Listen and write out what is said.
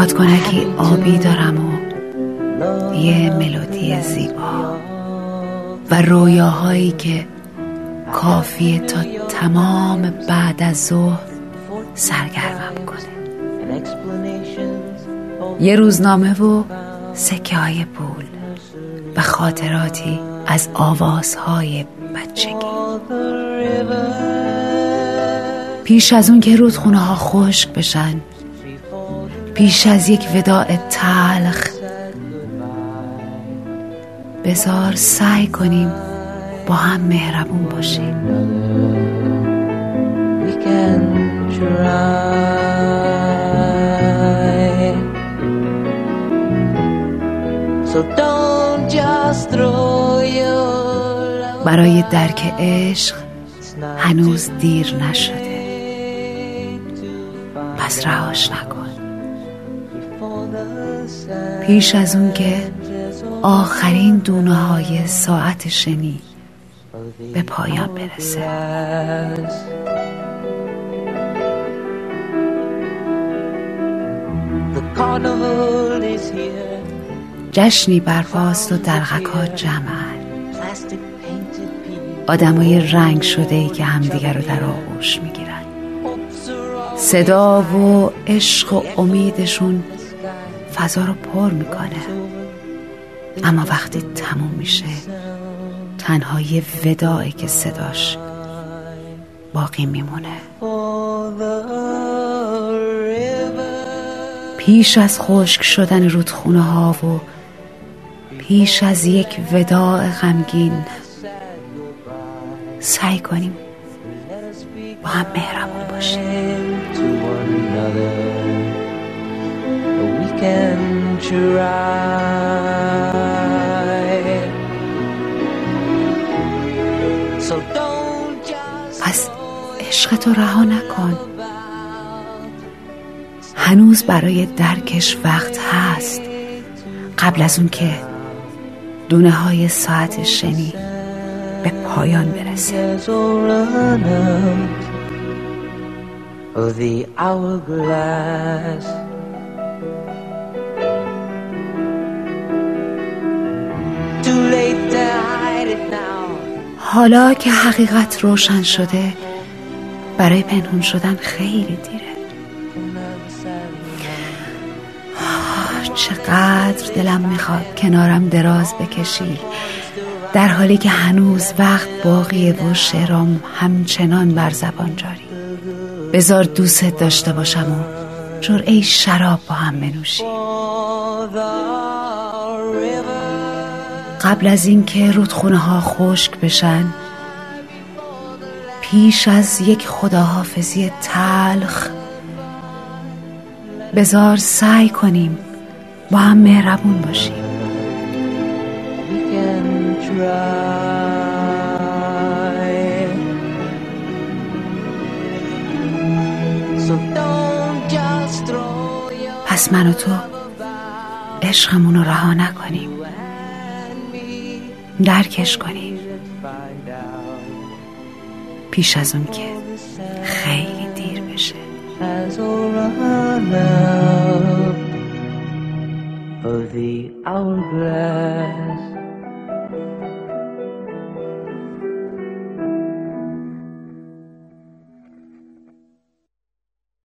بادکنکی آبی دارم و یه ملودی زیبا. و رویاهایی که کافیه تا تمام بعد از ظهر سرگرمم کنه. یه روزنامه و سکه های پول و خاطراتی از آوازهای بچگی. پیش از اون که رودخونه ها خشک بشن پیش از یک وداع تلخ. بزار سعی کنیم با هم مهربون باشیم. برای درک عشق هنوز دیر نشده. پس رهاش نکن. پیش از اون که آخرین دونه های ساعت شنی به پایان برسه. جشنی برپاست و درغکات جمعن آدمای رنگ شده ای که همدیگر رو در آغوش می‌گیرن. صدا و عشق و امیدشون فضا رو پر می‌کنه. اما وقتی تموم میشه تنها یه ودایی که صداش باقی میمونه. پیش از خشک شدن رودخونه ها و پیش از یک وداع غمگین سعی کنیم با هم مهربون باشیم. پس عشق تو رها نکن. هنوز برای درکش وقت هست. قبل از اون که دونه های ساعت شنی به پایان برسه. حالا که حقیقت روشن شده برای پنهون شدن خیلی دیره. چقدر دلم می‌خواد کنارم دراز بکشی. در حالی که هنوز وقت باقیه و شعرام همچنان بر زبان جاری. بزار دوست داشته باشم و جرعه شراب با هم بنوشیم قبل از اینکه رودخونه ها خشک بشن پیش از یک خداحافظی تلخ بزار سعی کنیم با هم مهربون باشیم. پس من و تو عشقمون رو رها نکنیم. درکش کنیم پیش از اون که خیلی دیر بشه. Of the hourglass